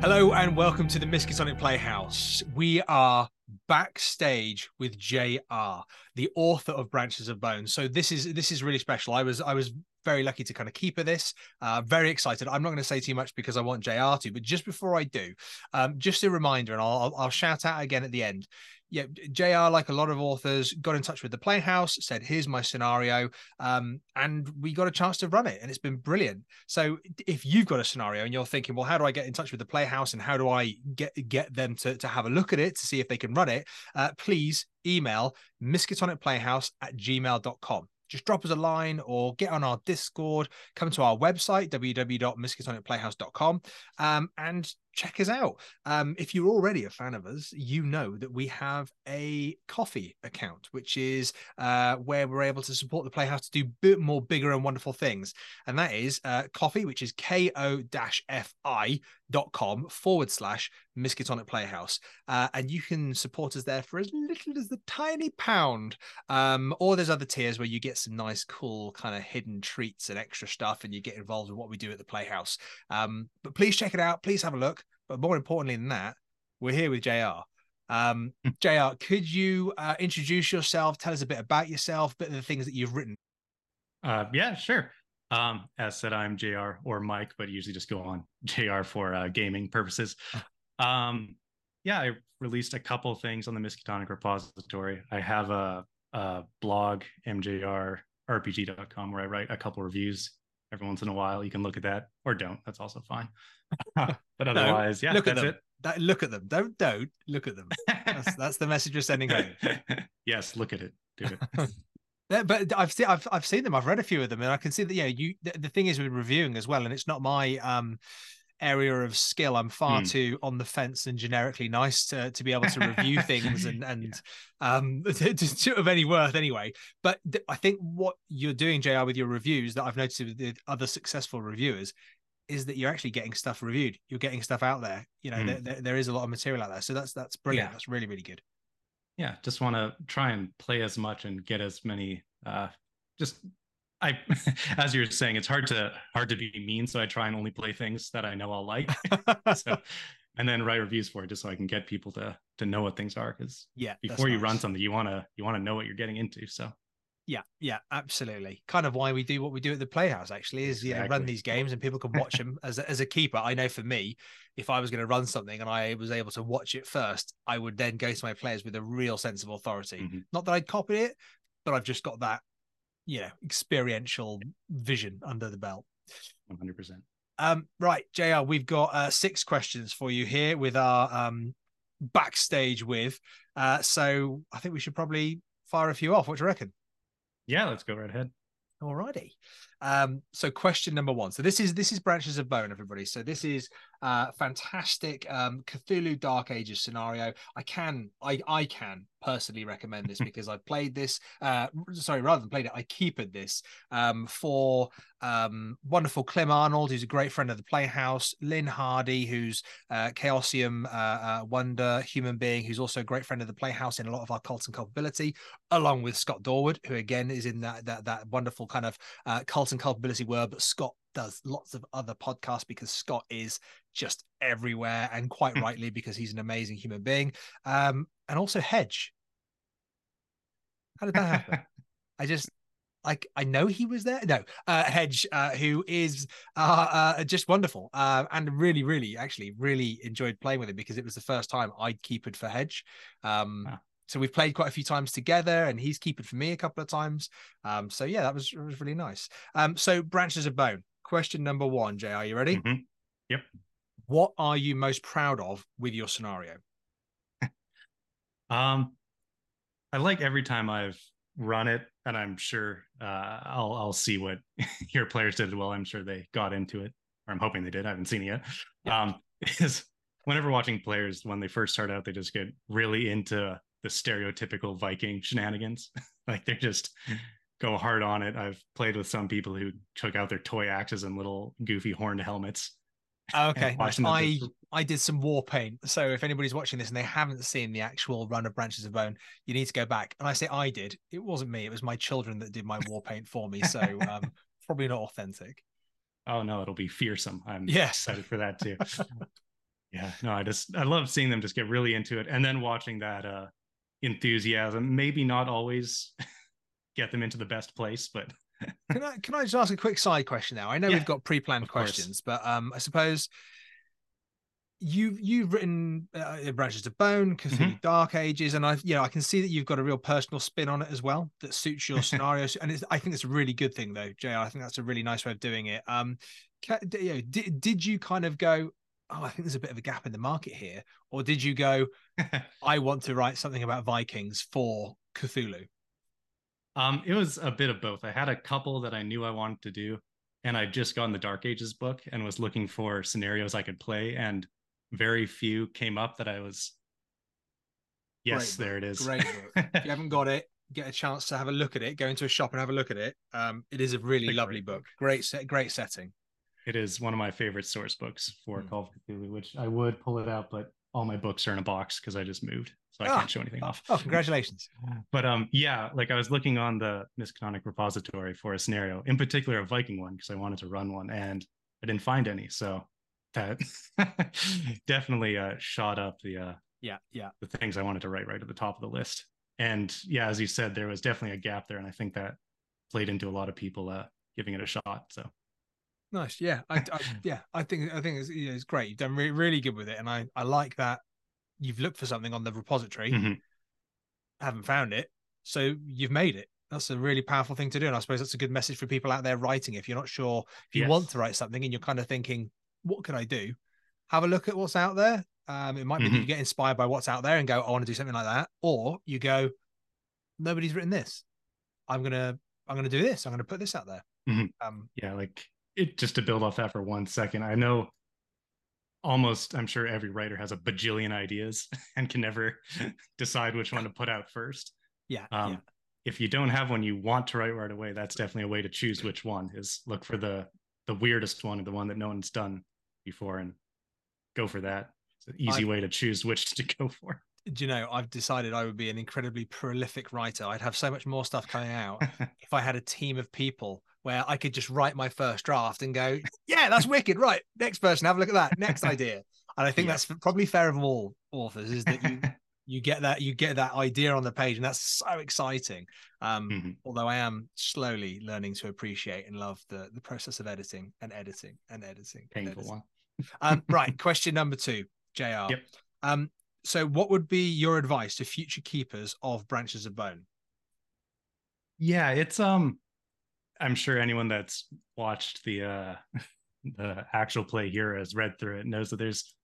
Hello and welcome to the Miskatonic Playhouse. We are backstage with JR, the author of Branches of Bone. So this is this is really special. I was I was very lucky to kind of keep at this. Uh, very excited. I'm not going to say too much because I want JR to, but just before I do, um, just a reminder, and I'll, I'll shout out again at the end yeah, JR, like a lot of authors, got in touch with the Playhouse, said, "Here's my scenario," um, and we got a chance to run it, and it's been brilliant. So, if you've got a scenario and you're thinking, "Well, how do I get in touch with the Playhouse, and how do I get get them to to have a look at it to see if they can run it?" Uh, please email miskatonicplayhouse at gmail.com just drop us a line or get on our Discord, come to our website, www.miskatonicplayhouse.com, um, and check us out. Um, if you're already a fan of us, you know that we have a Ko-fi account, which is uh, where we're able to support the Playhouse to do bit more bigger and wonderful things. And that is uh, Ko-fi, which is ko-fi dot com forward slash Miskatonic Playhouse. Uh, and you can support us there for as little as the tiny pound. Um, or there's other tiers where you get some nice, cool kind of hidden treats and extra stuff, and you get involved in what we do at the Playhouse. Um, but please check it out. Please have a look. But more importantly than that, we're here with JR. Um, hmm. JR, could you uh, introduce yourself? Tell us a bit about yourself, a bit of the things that you've written. Uh, yeah, sure. Um, as said, I'm JR or Mike, but usually just go on JR for uh, gaming purposes. Um, yeah, I released a couple things on the Miskatonic repository. I have a, a blog, mjrrpg.com, where I write a couple reviews every once in a while. You can look at that or don't. That's also fine. but otherwise, no, yeah, look at them. It. That, look at them. Don't don't look at them. That's, that's the message you're sending home. yes, look at it. Do it but I've seen I've I've seen them. I've read a few of them, and I can see that. Yeah, you. The, the thing is with reviewing as well, and it's not my um area of skill. I'm far mm. too on the fence and generically nice to to be able to review things and and yeah. um to, to, of any worth anyway. But th- I think what you're doing, Jr, with your reviews that I've noticed with other successful reviewers is that you're actually getting stuff reviewed. You're getting stuff out there. You know, mm. there, there is a lot of material out there. So that's that's brilliant. Yeah. That's really really good yeah just want to try and play as much and get as many uh just I, as you're saying, it's hard to hard to be mean, so I try and only play things that I know I'll like. so, and then write reviews for it, just so I can get people to to know what things are. Because yeah, before you nice. run something, you wanna you wanna know what you're getting into. So yeah, yeah, absolutely. Kind of why we do what we do at the Playhouse. Actually, is exactly. you know run these games and people can watch them. As a, as a keeper, I know for me, if I was going to run something and I was able to watch it first, I would then go to my players with a real sense of authority. Mm-hmm. Not that I'd copy it, but I've just got that, you know, experiential vision under the belt. 100%. Um, right, JR, we've got uh, six questions for you here with our um, backstage with. Uh, so I think we should probably fire a few off. What do you reckon? Yeah, let's go right ahead. Alrighty. Um, so question number one. So this is this is Branches of Bone, everybody. So this is uh fantastic um Cthulhu Dark Ages scenario. I can I I can personally recommend this because I played this uh sorry, rather than played it, I keeped this um for um wonderful Clem Arnold, who's a great friend of the Playhouse, Lynn Hardy, who's uh Chaosium uh, uh wonder human being, who's also a great friend of the Playhouse in a lot of our cult and culpability, along with Scott Dorward, who again is in that that that wonderful kind of uh cult and culpability were, but Scott does lots of other podcasts because Scott is just everywhere and quite rightly because he's an amazing human being. Um, and also Hedge. How did that happen? I just like I know he was there. No, uh, Hedge, uh, who is uh, uh, just wonderful uh, and really, really, actually, really enjoyed playing with him because it was the first time I'd keeped for Hedge. Um, wow. So we've played quite a few times together, and he's keeped for me a couple of times. Um, so yeah, that was was really nice. Um, so branches of bone. Question number one, Jay, are you ready? Mm-hmm. Yep. What are you most proud of with your scenario? um, I like every time I've run it, and I'm sure uh, I'll I'll see what your players did well. I'm sure they got into it, or I'm hoping they did. I haven't seen it yet. Yeah. Um, is whenever watching players when they first start out, they just get really into the stereotypical Viking shenanigans. like they're just go hard on it. I've played with some people who took out their toy axes and little goofy horned helmets. Okay, I I did some war paint. So if anybody's watching this and they haven't seen the actual run of Branches of Bone, you need to go back. And I say I did. It wasn't me. It was my children that did my war paint for me. So um, probably not authentic. Oh no, it'll be fearsome. I'm yes. excited for that too. Yeah, no, I just I love seeing them just get really into it and then watching that uh enthusiasm. Maybe not always get them into the best place, but can I can I just ask a quick side question now? I know Yeah, we've got pre-planned questions, but um, I suppose you've you've written uh, Branches of Bone, Cthulhu Dark Ages, and I you know I can see that you've got a real personal spin on it as well that suits your scenarios, and it's, I think it's a really good thing though, Jr. I think that's a really nice way of doing it. Um, ca- d- you know, did did you kind of go? Oh, I think there's a bit of a gap in the market here, or did you go? I want to write something about Vikings for Cthulhu. Um, it was a bit of both. I had a couple that I knew I wanted to do, and I'd just gotten the Dark Ages book and was looking for scenarios I could play, and very few came up that I was. Yes, Great there it is. Great book. if you haven't got it, get a chance to have a look at it. Go into a shop and have a look at it. Um, it is a really a lovely book. book. Great set, great setting. It is one of my favorite source books for Hmm. Call of Cthulhu, which I would pull it out, but all my books are in a box because I just moved, so I Ah. can't show anything off. Oh, congratulations! But um, yeah, like I was looking on the Miskatonic repository for a scenario, in particular a Viking one, because I wanted to run one, and I didn't find any. So that definitely uh, shot up the uh, Yeah, yeah. the things I wanted to write right at the top of the list. And yeah, as you said, there was definitely a gap there, and I think that played into a lot of people uh, giving it a shot. So Nice. Yeah, I, I yeah, I think I think it's, yeah, it's great. You've done re- really good with it, and I I like that you've looked for something on the repository, Mhm. haven't found it, so you've made it. That's a really powerful thing to do, and I suppose that's a good message for people out there writing. If you're not sure, if you Yes. want to write something and you're kind of thinking, what can I do? Have a look at what's out there. Um, it might be that Mhm. you get inspired by what's out there and go, I want to do something like that, or you go, nobody's written this. I'm gonna I'm gonna do this. I'm gonna put this out there. Mhm. Um, yeah, like it just to build off that for one second. I know almost I'm sure every writer has a bajillion ideas and can never decide which one to put out first. yeah, Um, yeah. if you don't have one you want to write right away, that's definitely a way to choose which one is look for the the weirdest one, the one that no one's done before, and go for that. It's an easy I've- way to choose which to go for. do you know i've decided i would be an incredibly prolific writer i'd have so much more stuff coming out if i had a team of people where i could just write my first draft and go yeah that's wicked right next person have a look at that next idea and i think Yeah. that's probably fair of all authors is that you you get that you get that idea on the page and that's so exciting um Mhm. although i am slowly learning to appreciate and love the the process of editing and editing and editing Painful one. Um, right. Question number two, JR. Yep. Um, so what would be your advice to future keepers of branches of bone? Yeah, it's um I'm sure anyone that's watched the uh the actual play here has read through it knows that there's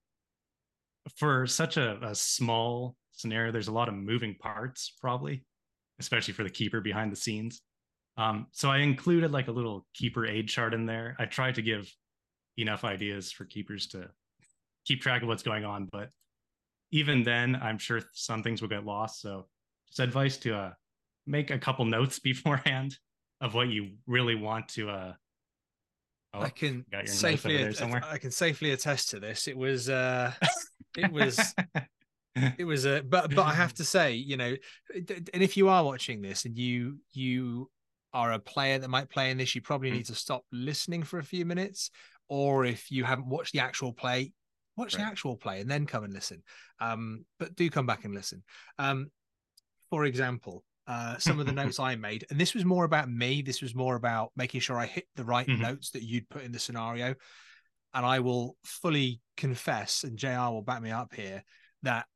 for such a, a small scenario, there's a lot of moving parts, probably, especially for the keeper behind the scenes. Um, so I included like a little keeper aid chart in there. I tried to give enough ideas for keepers to keep track of what's going on, but even then, I'm sure some things will get lost. So just advice to uh make a couple notes beforehand of what you really want to uh oh, I can got your notes safely somewhere. I can safely attest to this. It was uh it was it was a but but I have to say, you know, and if you are watching this and you you are a player that might play in this, you probably Mm. need to stop listening for a few minutes. Or if you haven't watched the actual play, watch the actual play and then come and listen. Um, but do come back and listen. Um, for example, uh, some of the notes I made, and this was more about me. This was more about making sure I hit the right Mhm. notes that you'd put in the scenario. And I will fully confess, and JR will back me up here, that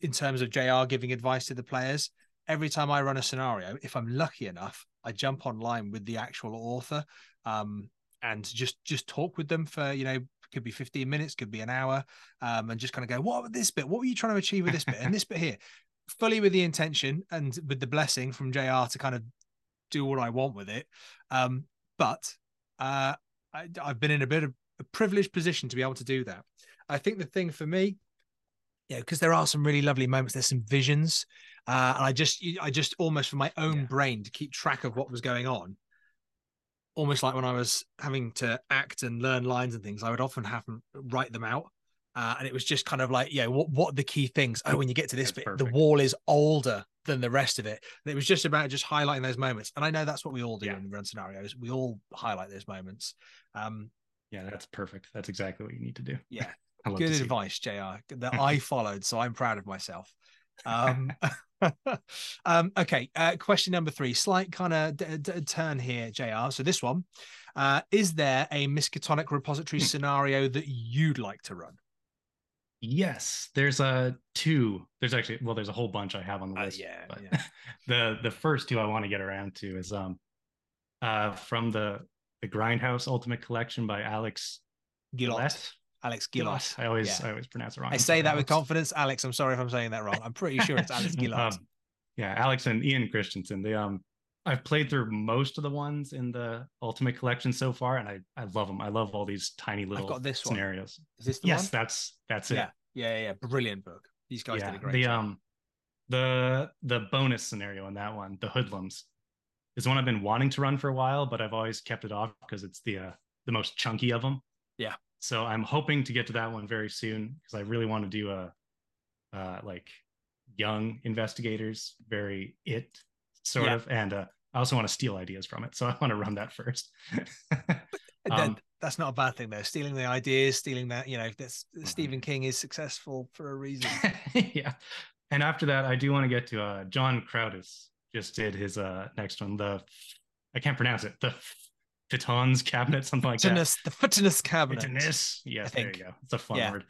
in terms of JR giving advice to the players, every time I run a scenario, if I'm lucky enough, I jump online with the actual author um, and just just talk with them for you know could be 15 minutes, could be an hour, um, and just kind of go, what about this bit? What were you trying to achieve with this bit and this bit here? Fully with the intention and with the blessing from JR to kind of do what I want with it. Um, but uh, I, I've been in a bit of a privileged position to be able to do that. I think the thing for me, yeah, because there are some really lovely moments. There's some visions, uh, and I just, I just almost for my own Yeah. brain to keep track of what was going on. Almost like when I was having to act and learn lines and things, I would often have write them out. Uh, and it was just kind of like, yeah, what what are the key things? Oh, when you get to this That's bit, the wall is older than the rest of it. And it was just about just highlighting those moments. And I know that's what we all do Yeah. we run scenarios. We all highlight those moments. Um, yeah, that's perfect. That's exactly what you need to do. Yeah. Good advice, Jr. That I followed, so I'm proud of myself. Um, um, okay, uh, question number three. Slight kind of d- d- turn here, Jr. So this one, uh, is there a Miskatonic repository scenario that you'd like to run? Yes, there's a two. There's actually well, there's a whole bunch I have on the Uh, list. yeah, but yeah. the the first two I want to get around to is um uh from the the Grindhouse Ultimate Collection by Alex Gillot. Gillette. Alex. Gillot. I always Yeah. I always pronounce it wrong. I say that with confidence. Alex, I'm sorry if I'm saying that wrong. I'm pretty sure it's Alex Gillot. Um, yeah, Alex and Ian Christensen. They um I've played through most of the ones in the Ultimate Collection so far, and I I love them. I love all these tiny little got this one. scenarios. is this the Yes, one? that's that's it. Yeah. Yeah, yeah, yeah. Brilliant book. These guys yeah, did a great the job. um the the bonus scenario in that one, the hoodlums, is one I've been wanting to run for a while, but I've always kept it off because it's the uh, the most chunky of them. Yeah. So I'm hoping to get to that one very soon because I really want to do a uh like young investigators, very it sort Yeah. of, and uh, I also want to steal ideas from it, so I want to run that first. That- um, that's not a bad thing though. Stealing the ideas, stealing that, you know, that's Stephen King is successful for a reason. yeah. And after that, I do want to get to uh John Crowdis just did his uh next one, the I can't pronounce it, the Fitons cabinet, something like that. Fitness, the fitness cabinet. Fitness. Yes, there you go. It's a fun Yeah. word.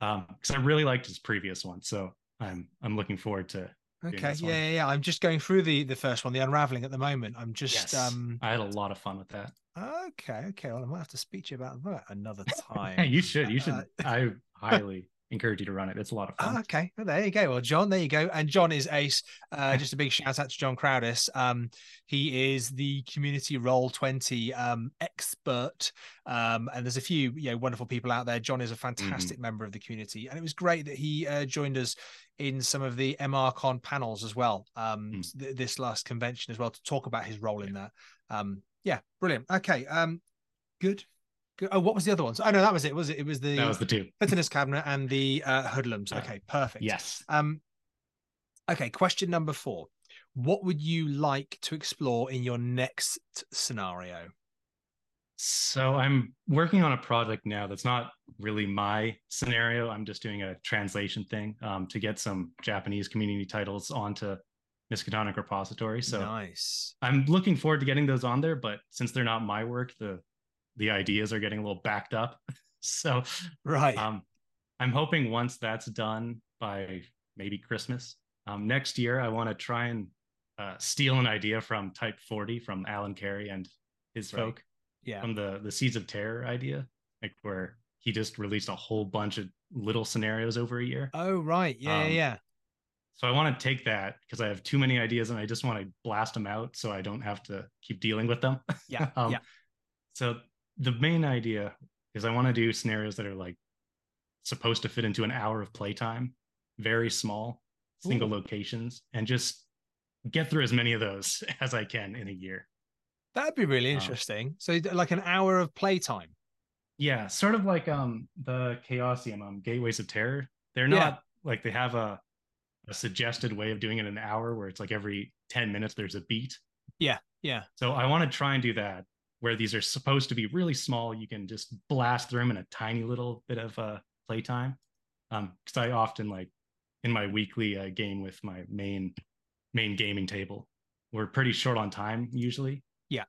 Um, because I really liked his previous one. So I'm I'm looking forward to Okay, yeah, yeah, yeah. I'm just going through the the first one, the unraveling at the moment. I'm just Yes. um I had a lot of fun with that. okay, okay. Well, I might have to speak to you about that another time. you should. You should. Uh, I highly encourage you to run it. It's a lot of fun. Oh, okay, well, there you go. Well, John, there you go. And John is ace. Uh, just a big shout out to John Crowdis. Um, he is the community roll twenty um, expert, um, and there's a few you know wonderful people out there. John is a fantastic member of the community, and it was great that he uh, joined us in some of the MRCon panels as well. Um, Mm. th- this last convention as well to talk about his role in that. Um, yeah, brilliant. Okay, um, good. Oh, what was the other ones? Oh no, that was it. Was it? It was the that was the two. fitness cabinet and the uh, hoodlums. Okay, perfect. Yes. Um, okay, question number four. What would you like to explore in your next scenario? So I'm working on a project now that's not really my scenario. I'm just doing a translation thing um, to get some Japanese community titles onto Miskatonic repository. So nice. I'm looking forward to getting those on there, but since they're not my work, the the ideas are getting a little backed up. so Right. um, I'm hoping once that's done by maybe Christmas um, next year, I want to try and uh, steal an idea from Type 40 from Alan Carey and his Right. folk yeah. from the the Seeds of Terror idea, like where he just released a whole bunch of little scenarios over a year. oh, right. Yeah, um, yeah. So I want to take that because I have too many ideas and I just want to blast them out so I don't have to keep dealing with them. Yeah. um, yeah. So the main idea is I want to do scenarios that are like supposed to fit into an hour of playtime, very small, single Ooh. locations, and just get through as many of those as I can in a year. That'd be really um, interesting. so, like an hour of playtime. Yeah, sort of like um the Chaosium, um, Gateways of Terror. They're Yeah. not like they have a a suggested way of doing it in an hour where it's like every 10 minutes there's a beat. Yeah. Yeah. So I want to try and do that where these are supposed to be really small. You can just blast through them in a tiny little bit of uh, playtime. Um, because I often like in my weekly uh, game with my main main gaming table, we're pretty short on time usually. Yeah.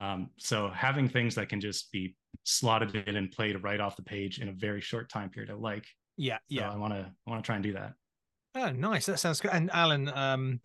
Um, so having things that can just be slotted in and played right off the page in a very short time period, I like. Yeah. So Yeah. I want to I want to try and do that. Oh, nice. That sounds good. And Alan, um,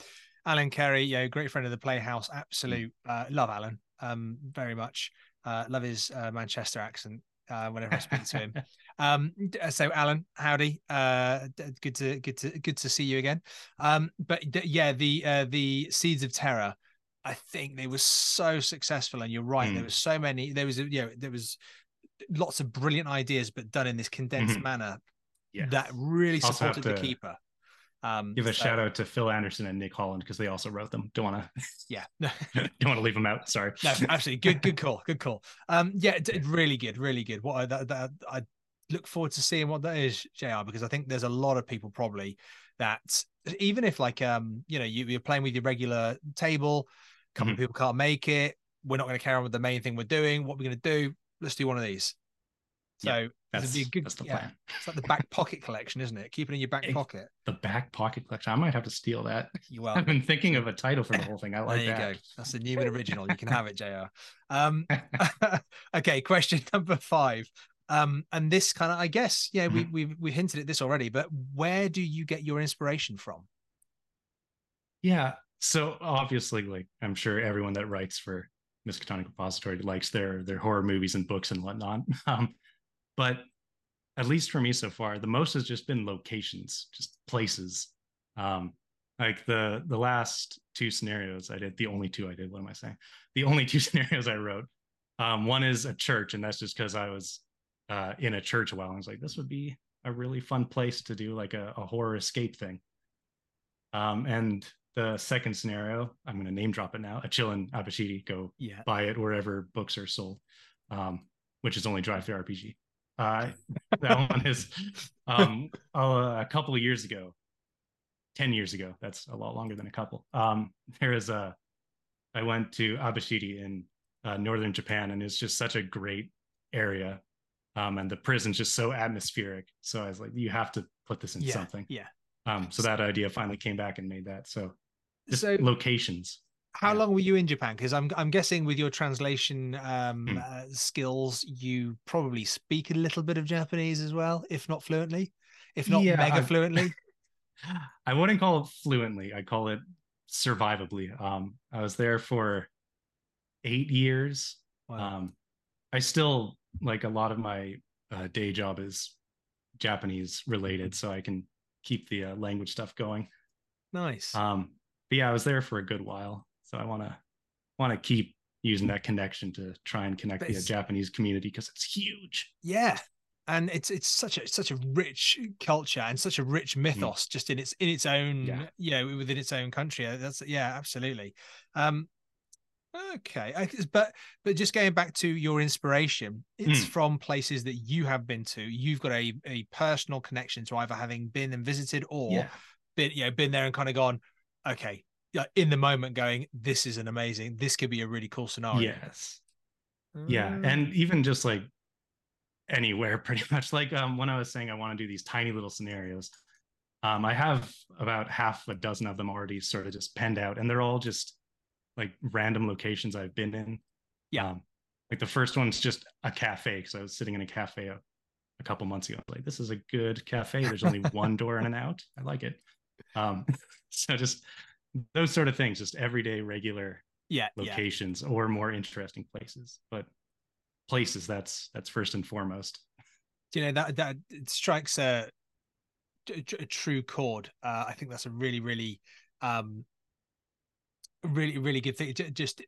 Alan Carey, yeah, great friend of the Playhouse. Absolute uh, love Alan, um, very much. Uh, love his uh, Manchester accent. Uh, whenever I speak to him. Um, so Alan, howdy. Uh, good to good to good to see you again. Um, but d- yeah, the uh, the Seeds of Terror. I think they were so successful, and you're right. There Mm. was so many. There was you know there was lots of brilliant ideas, but done in this condensed Mhm. manner Yes. that really supported the keeper. Um, Give a so- shout out to Phil Anderson and Nick Holland because they also wrote them. Don't want to, Yeah, don't want to leave them out. Sorry. No, absolutely good, good call, good call. Um, yeah, d- really good, really good. What I, that, that, I look forward to seeing what that is, Jr. Because I think there's a lot of people probably that even if like um, you know, you, you're playing with your regular table, a couple Mm-hmm. people can't make it. We're not going to carry on with the main thing we're doing. What we're going to do? Let's do one of these. So That's, good, that's the yeah, plan. It's like the back pocket collection, isn't it? Keep it in your back hey, pocket. The back pocket collection. I might have to steal that. You will. I've been thinking of a title for the whole thing. I like there you that. Go. That's the Newman original. You can have it, Jr. Um, okay, question number five. Um, and this kind of, I guess, yeah, we mm-hmm. we we hinted at this already, but where do you get your inspiration from? Yeah, so obviously, like I'm sure everyone that writes for Miskatonic Repository likes their their horror movies and books and whatnot. Um, but at least for me so far, the most has just been locations, just places. Um, like the the last two scenarios I did, the only two I did. What am I saying? The only two scenarios I wrote. Um, one is a church, and that's just because I was uh, in a church a while. I was like, this would be a really fun place to do like a, a horror escape thing. Um, and the second scenario, I'm going to name drop it now. A chill in Abashiri, go yeah. buy it wherever books are sold, um, which is only DriveThruRPG. Uh, that one is um, a couple of years ago, 10 years ago. That's a lot longer than a couple. Um, there is a, I went to Abashiri in uh, northern Japan, and it's just such a great area. Um, and the prison's just so atmospheric. So I was like, you have to put this in yeah, something. Yeah. Um, so that idea finally came back and made that. So, so locations how long were you in Japan? Because I'm I'm guessing with your translation um, mm. uh, skills, you probably speak a little bit of Japanese as well, if not fluently, if not yeah, mega I, fluently. I wouldn't call it fluently. I call it survivably. Um, I was there for eight years. Wow. Um, I still like a lot of my uh, day job is Japanese related, so I can keep the uh, language stuff going. Nice. Um, but yeah, I was there for a good while. So I want to want to keep using that connection to try and connect the Japanese community because it's huge. Yeah. And it's it's such a such a rich culture and such a rich mm. mythos mm. just in its in its own yeah. you know within its own country. Uh, that's yeah, absolutely. Um okay, but but just going back to your inspiration, it's mm. from places that you have been to. You've got a a personal connection to either having been and visited or yeah. been you know been there and kind of gone, okay, in the moment going, this is an amazing, this could be a really cool scenario. Yes. Yeah. Mm. And even just like anywhere pretty much like um when I was saying I want to do these tiny little scenarios. Um, I have about half a dozen of them already sort of just penned out, and they're all just like random locations I've been in. Yeah. Um, like the first one's just a cafe because I was sitting in a cafe a, a couple months ago. Like this is a good cafe. There's only one door in and out. I like it. Um, so just those sort of things, just everyday, regular yeah locations yeah. or more interesting places. But places that's that's first and foremost. You know that that strikes a, a, a true chord. Uh, I think that's a really really um really really good thing just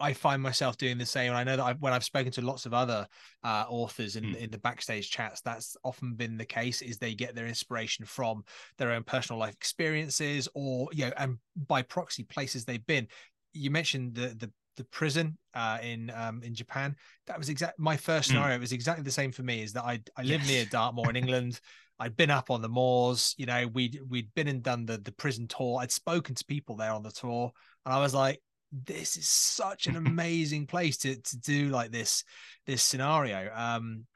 i find myself doing the same and i know that I've, when i've spoken to lots of other uh, authors in, mm. in the backstage chats that's often been the case is they get their inspiration from their own personal life experiences or you know and by proxy places they've been you mentioned the the the prison uh, in um, in Japan. That was exact. My first hmm. scenario mm. was exactly the same for me. Is that I I live yes. near Dartmoor in England. I'd been up on the moors, you know, we'd we'd been and done the the prison tour. I'd spoken to people there on the tour, and I was like, this is such an amazing place to to do like this this scenario. Um,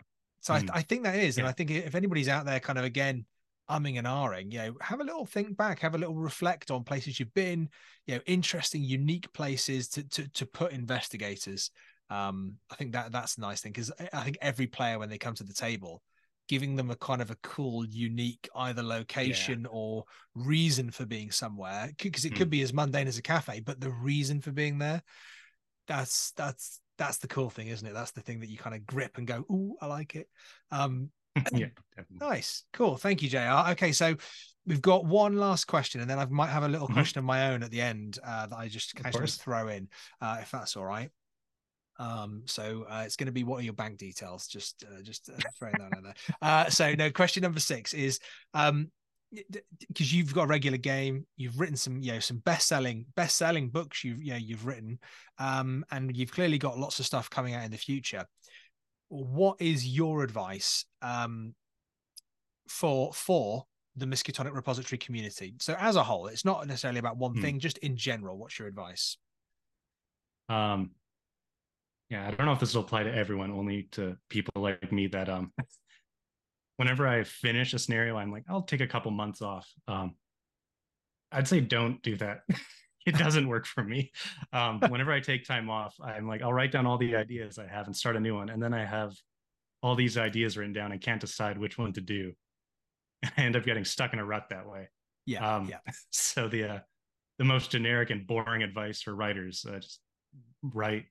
so mm. I, I think that is, yeah. and I think if anybody's out there, kind of again umming and ahhing, you know, have a little think back, have a little reflect on places you've been, you know, interesting, unique places to to to put investigators. Um, I think that that's a nice thing because I think every player when they come to the table giving them a kind of a cool, unique either location yeah. or reason for being somewhere. Because it mm. could be as mundane as a cafe, but the reason for being there, that's that's that's the cool thing, isn't it? That's the thing that you kind of grip and go, "Ooh, I like it." Um, yeah, definitely. nice, cool. Thank you, Jr. Okay, so we've got one last question, and then I might have a little mm-hmm. question of my own at the end uh, that I just kind of throw in, uh, if that's all right. Um, so uh, it's going to be what are your bank details? Just uh, just uh, throwing that out there. Uh, so no, question number six is um, because you've got a regular game, you've written some you know some best selling best selling books you've you know you've written, um, and you've clearly got lots of stuff coming out in the future. What is your advice um, for for the Miskatonic repository community? So as a whole, it's not necessarily about one hmm. thing, just in general. What's your advice? Um, Yeah, I don't know if this will apply to everyone, only to people like me that um whenever I finish a scenario, I'm like, I'll take a couple months off. Um I'd say don't do that. it doesn't work for me. Um, whenever I take time off, I'm like, I'll write down all the ideas I have and start a new one. And then I have all these ideas written down and can't decide which one to do. And I end up getting stuck in a rut that way. Yeah. Um, yeah. So the uh, the most generic and boring advice for writers, uh, just write,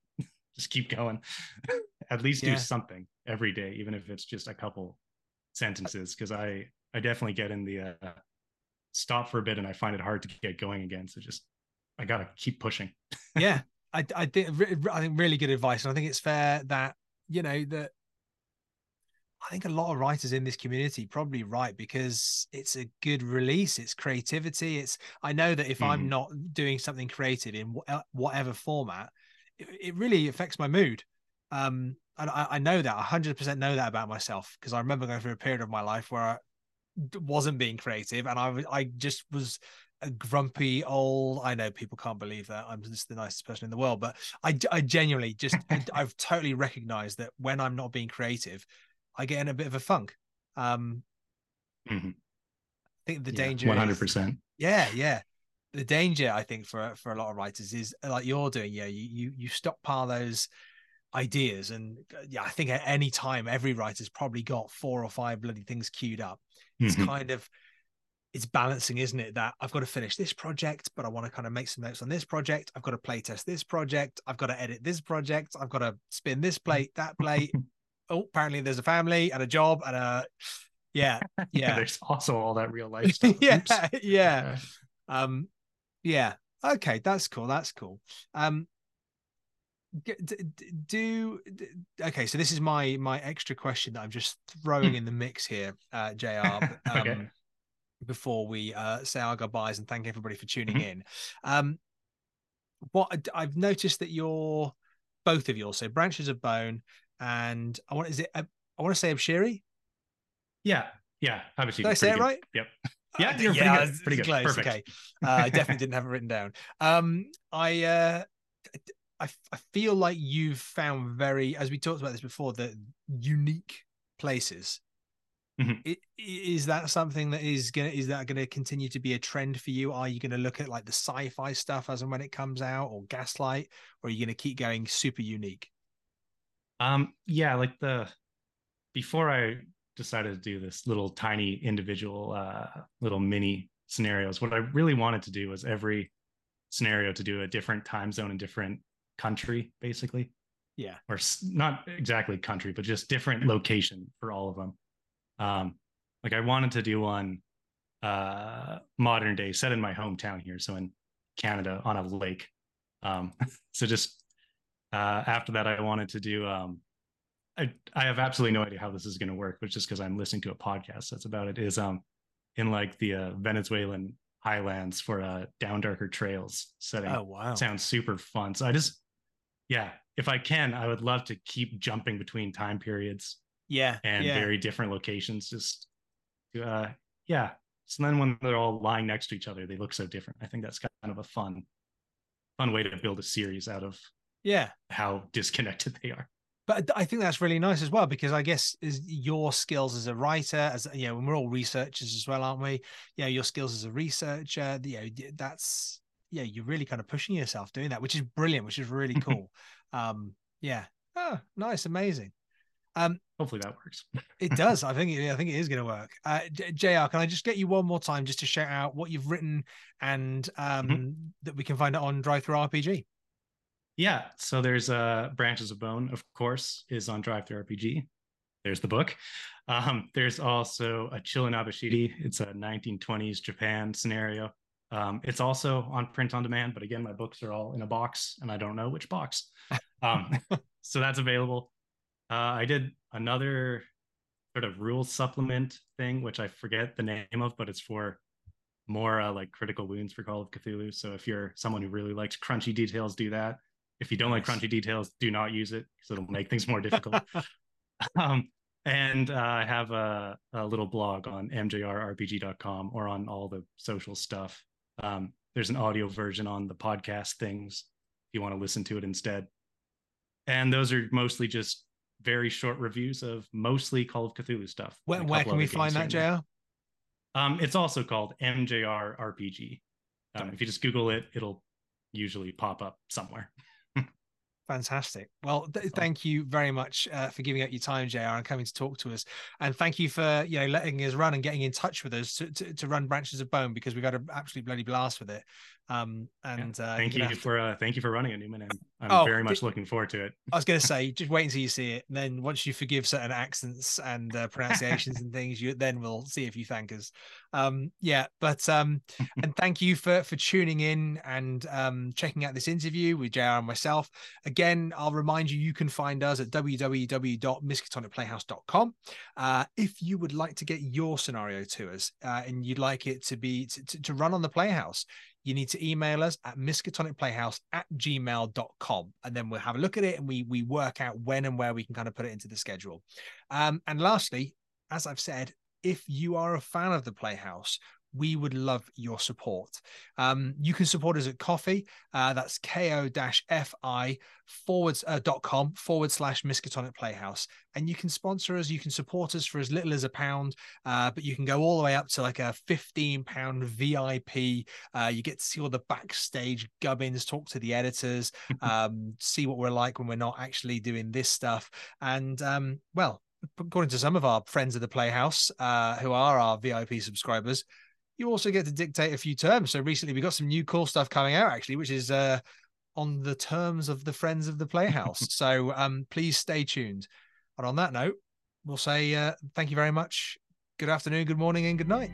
just keep going. At least yeah. do something every day, even if it's just a couple sentences. Because I I definitely get in the uh, stop for a bit and I find it hard to get going again. So just I gotta keep pushing. yeah, I I think I think really good advice, and I think it's fair that you know that I think a lot of writers in this community probably write because it's a good release. It's creativity. It's I know that if mm. I'm not doing something creative in uh, whatever format, it, really affects my mood. Um, and I, I know that 100% know that about myself because I remember going through a period of my life where I wasn't being creative and I I just was a grumpy old i know people can't believe that i'm just the nicest person in the world but i, I genuinely just i've totally recognized that when i'm not being creative I get in a bit of a funk. Um, mm-hmm. I think the danger, one hundred percent. Yeah, yeah. The danger, I think, for for a lot of writers is like you're doing. Yeah, you you you stockpile those ideas, and uh, yeah, I think at any time, every writer's probably got four or five bloody things queued up. It's mm-hmm. kind of it's balancing, isn't it? That I've got to finish this project, but I want to kind of make some notes on this project. I've got to play test this project. I've got to edit this project. I've got to spin this plate, that plate. oh, apparently there's a family and a job and a yeah, yeah. there's also all that real life stuff. yeah, yeah. Um, yeah. Okay, that's cool. That's cool. Um, do okay so this is my my extra question that i'm just throwing in the mix here uh jr um, okay. before we uh say our goodbyes and thank everybody for tuning mm-hmm. in um what i've noticed that you're both of yours so branches of bone and I want is it I want to say Abshiri? Yeah, yeah. Abshiri. Did I say it right? Yep. Yeah, you're yeah, pretty good. Pretty good. Close. Perfect. Okay. Uh, I definitely didn't have it written down. Um, I uh, I I feel like you've found very, as we talked about this before, the unique places. Mm-hmm. Is that something that is gonna is that gonna continue to be a trend for you? Are you gonna look at like the sci-fi stuff as and when it comes out, or Gaslight, or are you gonna keep going super unique? Um, yeah, like the before I decided to do this little tiny individual uh little mini scenarios, what I really wanted to do was every scenario to do a different time zone and different country, basically. Yeah. Or not exactly country, but just different location for all of them. Um, like I wanted to do one uh modern day set in my hometown here, so in Canada on a lake. Um, so just uh, after that, I wanted to do. Um, I I have absolutely no idea how this is going to work, but just because I'm listening to a podcast that's about it, is um in like the uh, Venezuelan highlands for uh down darker trails setting. Oh wow, sounds super fun. So I just yeah, if I can, I would love to keep jumping between time periods. Yeah, and yeah. very different locations. Just to uh yeah. So then when they're all lying next to each other, they look so different. I think that's kind of a fun, fun way to build a series out of yeah how disconnected they are but i think that's really nice as well because i guess is your skills as a writer as you know we're all researchers as well aren't we? Yeah your skills as a researcher you know that's yeah you're really kind of pushing yourself doing that which is brilliant which is really cool. Um yeah. Oh nice amazing. Um hopefully that works. it does. I think i think it is going to work. Uh jr can i just get you one more time just to shout out what you've written and um mm-hmm. that we can find it on DriveThruRPG yeah, so there's uh, Branches of Bone, of course, is on DriveThruRPG. There's the book. Um, there's also a Chill in Abashiri. It's a 1920s Japan scenario. Um, it's also on print on demand, but again, my books are all in a box, and I don't know which box. Um, so that's available. Uh, I did another sort of rule supplement thing, which I forget the name of, but it's for more uh, like critical wounds for Call of Cthulhu. So if you're someone who really likes crunchy details, do that. If you don't like crunchy details, do not use it because it'll make things more difficult. um, and uh, I have a, a, little blog on mjrrpg.com or on all the social stuff. Um, there's an audio version on the podcast things if you want to listen to it instead. and those are mostly just very short reviews of mostly Call of Cthulhu stuff. Where, where can we find that, JR? Um, it's also called MJR RPG. Um, if you just Google it, it'll usually pop up somewhere. Fantastic. Well, th- thank you very much uh, for giving up your time, JR, and coming to talk to us. And thank you for you know letting us run and getting in touch with us to, to, to run Branches of Bone because we've had an absolute bloody blast with it. Um, and yeah. uh, thank you for uh, thank you for running it, Newman. And I'm oh, very much looking forward to it. I was going to say, just wait until you see it. And then once you forgive certain accents and uh, pronunciations and things, you then we'll see if you thank us. Um, yeah, but um, and thank you for for tuning in and um, checking out this interview with JR and myself. Again, I'll remind you, you can find us at www.miskatonicplayhouse.com. Uh, if you would like to get your scenario to us uh, and you'd like it to be to, to run on the Playhouse, you need to email us at miskatonicplayhouse at gmail.com and then we'll have a look at it and we we work out when and where we can kind of put it into the schedule. Um, and lastly as i've said if you are a fan of the playhouse we would love your support. Um, you can support us at Ko-fi. Uh, that's ko-fi forward uh, dot com forward slash Miskatonic Playhouse. And you can sponsor us. You can support us for as little as a pound, uh, but you can go all the way up to like a 15 pound VIP. Uh, you get to see all the backstage gubbins, talk to the editors, um, see what we're like when we're not actually doing this stuff. And um, well, according to some of our friends of the Playhouse, uh, who are our VIP subscribers, you also get to dictate a few terms. So recently we got some new cool stuff coming out actually, which is uh, on the terms of the friends of the Playhouse. so um, please stay tuned. And on that note, we'll say uh, thank you very much. Good afternoon, good morning, and good night.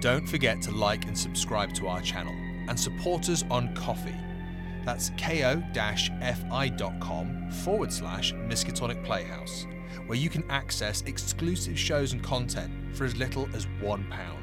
Don't forget to like and subscribe to our channel and support us on Ko-fi. That's ko-fi.com forward slash Miskatonic Playhouse where you can access exclusive shows and content for as little as £1.